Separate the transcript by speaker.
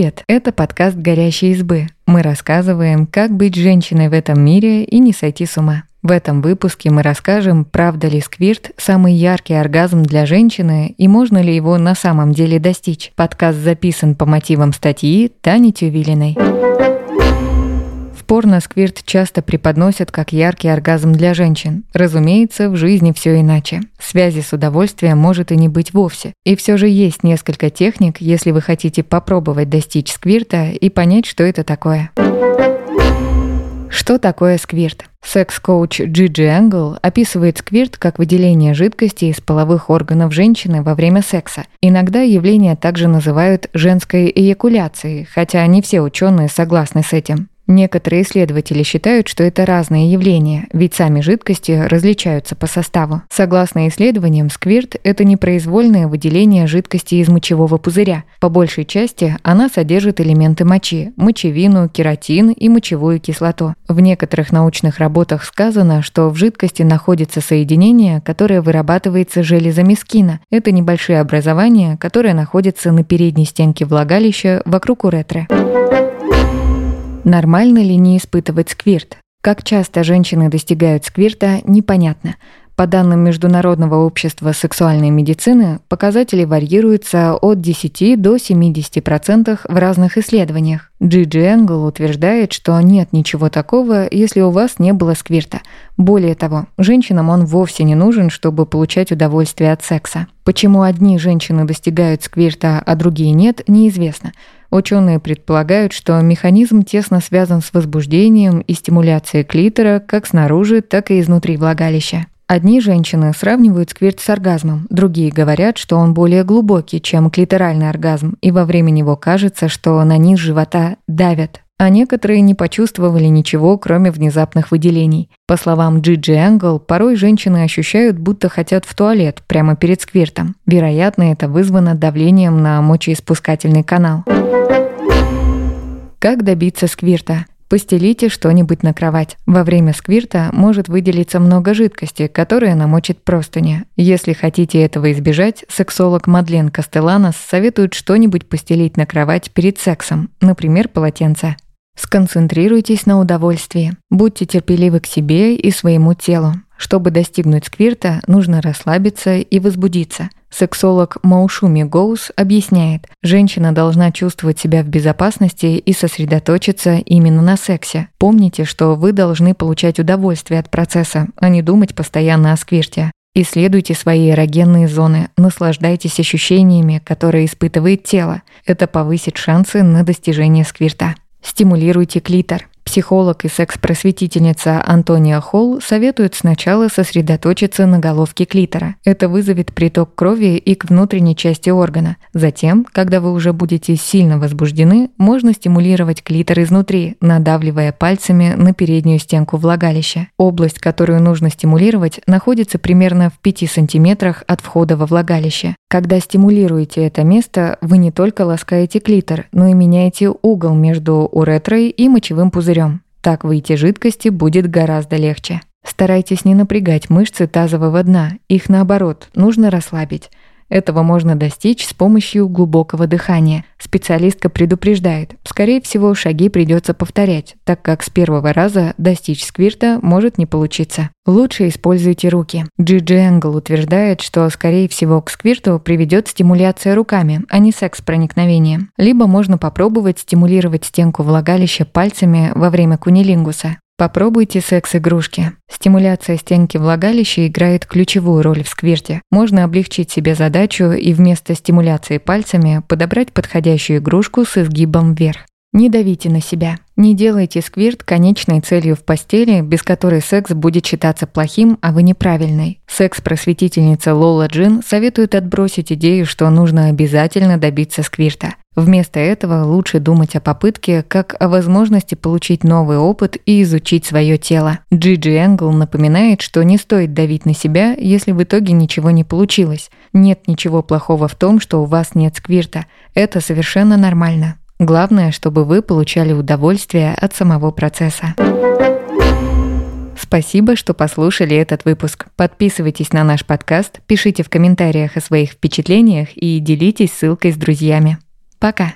Speaker 1: Привет, это подкаст «Горящие избы». Мы рассказываем, как быть женщиной в этом мире и не сойти с ума. В этом выпуске мы расскажем, правда ли сквирт – самый яркий оргазм для женщины и можно ли его на самом деле достичь. Подкаст записан по мотивам статьи Тани Тювилиной порно сквирт часто преподносят как яркий оргазм для женщин. Разумеется, в жизни все иначе. Связи с удовольствием может и не быть вовсе. И все же есть несколько техник, если вы хотите попробовать достичь сквирта и понять, что это такое. Что такое сквирт? Секс-коуч Джиджи Энгл описывает сквирт как выделение жидкости из половых органов женщины во время секса. Иногда явление также называют женской эякуляцией, хотя не все ученые согласны с этим. Некоторые исследователи считают, что это разные явления, ведь сами жидкости различаются по составу. Согласно исследованиям, сквирт – это непроизвольное выделение жидкости из мочевого пузыря. По большей части она содержит элементы мочи – мочевину, кератин и мочевую кислоту. В некоторых научных работах сказано, что в жидкости находится соединение, которое вырабатывается железами скина. Это небольшие образования, которые находятся на передней стенке влагалища вокруг уретры. Нормально ли не испытывать сквирт? Как часто женщины достигают сквирта, непонятно. По данным Международного общества сексуальной медицины, показатели варьируются от 10 до 70% в разных исследованиях. Джиджи Энгл утверждает, что нет ничего такого, если у вас не было сквирта. Более того, женщинам он вовсе не нужен, чтобы получать удовольствие от секса. Почему одни женщины достигают сквирта, а другие нет, неизвестно. Ученые предполагают, что механизм тесно связан с возбуждением и стимуляцией клитора как снаружи, так и изнутри влагалища. Одни женщины сравнивают сквирт с оргазмом, другие говорят, что он более глубокий, чем клиторальный оргазм, и во время него кажется, что на низ живота давят. А некоторые не почувствовали ничего, кроме внезапных выделений. По словам Джиджи Энгл, порой женщины ощущают, будто хотят в туалет прямо перед сквиртом. Вероятно, это вызвано давлением на мочеиспускательный канал. Как добиться сквирта? Постелите что-нибудь на кровать. Во время сквирта может выделиться много жидкости, которая намочит простыни. Если хотите этого избежать, сексолог Мадлен Кастеланос советует что-нибудь постелить на кровать перед сексом, например, полотенце. Сконцентрируйтесь на удовольствии. Будьте терпеливы к себе и своему телу. Чтобы достигнуть сквирта, нужно расслабиться и возбудиться – Сексолог Маушуми Гоус объясняет, женщина должна чувствовать себя в безопасности и сосредоточиться именно на сексе. Помните, что вы должны получать удовольствие от процесса, а не думать постоянно о сквирте. Исследуйте свои эрогенные зоны, наслаждайтесь ощущениями, которые испытывает тело. Это повысит шансы на достижение сквирта. Стимулируйте клитор. Психолог и секс-просветительница Антония Холл советует сначала сосредоточиться на головке клитора. Это вызовет приток крови и к внутренней части органа. Затем, когда вы уже будете сильно возбуждены, можно стимулировать клитор изнутри, надавливая пальцами на переднюю стенку влагалища. Область, которую нужно стимулировать, находится примерно в 5 сантиметрах от входа во влагалище. Когда стимулируете это место, вы не только ласкаете клитор, но и меняете угол между уретрой и мочевым пузырем пузырем. Так выйти жидкости будет гораздо легче. Старайтесь не напрягать мышцы тазового дна, их наоборот, нужно расслабить. Этого можно достичь с помощью глубокого дыхания. Специалистка предупреждает, скорее всего, шаги придется повторять, так как с первого раза достичь сквирта может не получиться. Лучше используйте руки. Джиджи Энгл утверждает, что, скорее всего, к сквирту приведет стимуляция руками, а не секс проникновения. Либо можно попробовать стимулировать стенку влагалища пальцами во время кунилингуса. Попробуйте секс-игрушки. Стимуляция стенки влагалища играет ключевую роль в сквирте. Можно облегчить себе задачу и вместо стимуляции пальцами подобрать подходящую игрушку с изгибом вверх. Не давите на себя. Не делайте сквирт конечной целью в постели, без которой секс будет считаться плохим, а вы неправильной. Секс-просветительница Лола Джин советует отбросить идею, что нужно обязательно добиться сквирта. Вместо этого лучше думать о попытке как о возможности получить новый опыт и изучить свое тело. Джиджи Энгл напоминает, что не стоит давить на себя, если в итоге ничего не получилось. Нет ничего плохого в том, что у вас нет сквирта. Это совершенно нормально. Главное, чтобы вы получали удовольствие от самого процесса. Спасибо, что послушали этот выпуск. Подписывайтесь на наш подкаст, пишите в комментариях о своих впечатлениях и делитесь ссылкой с друзьями. Пока!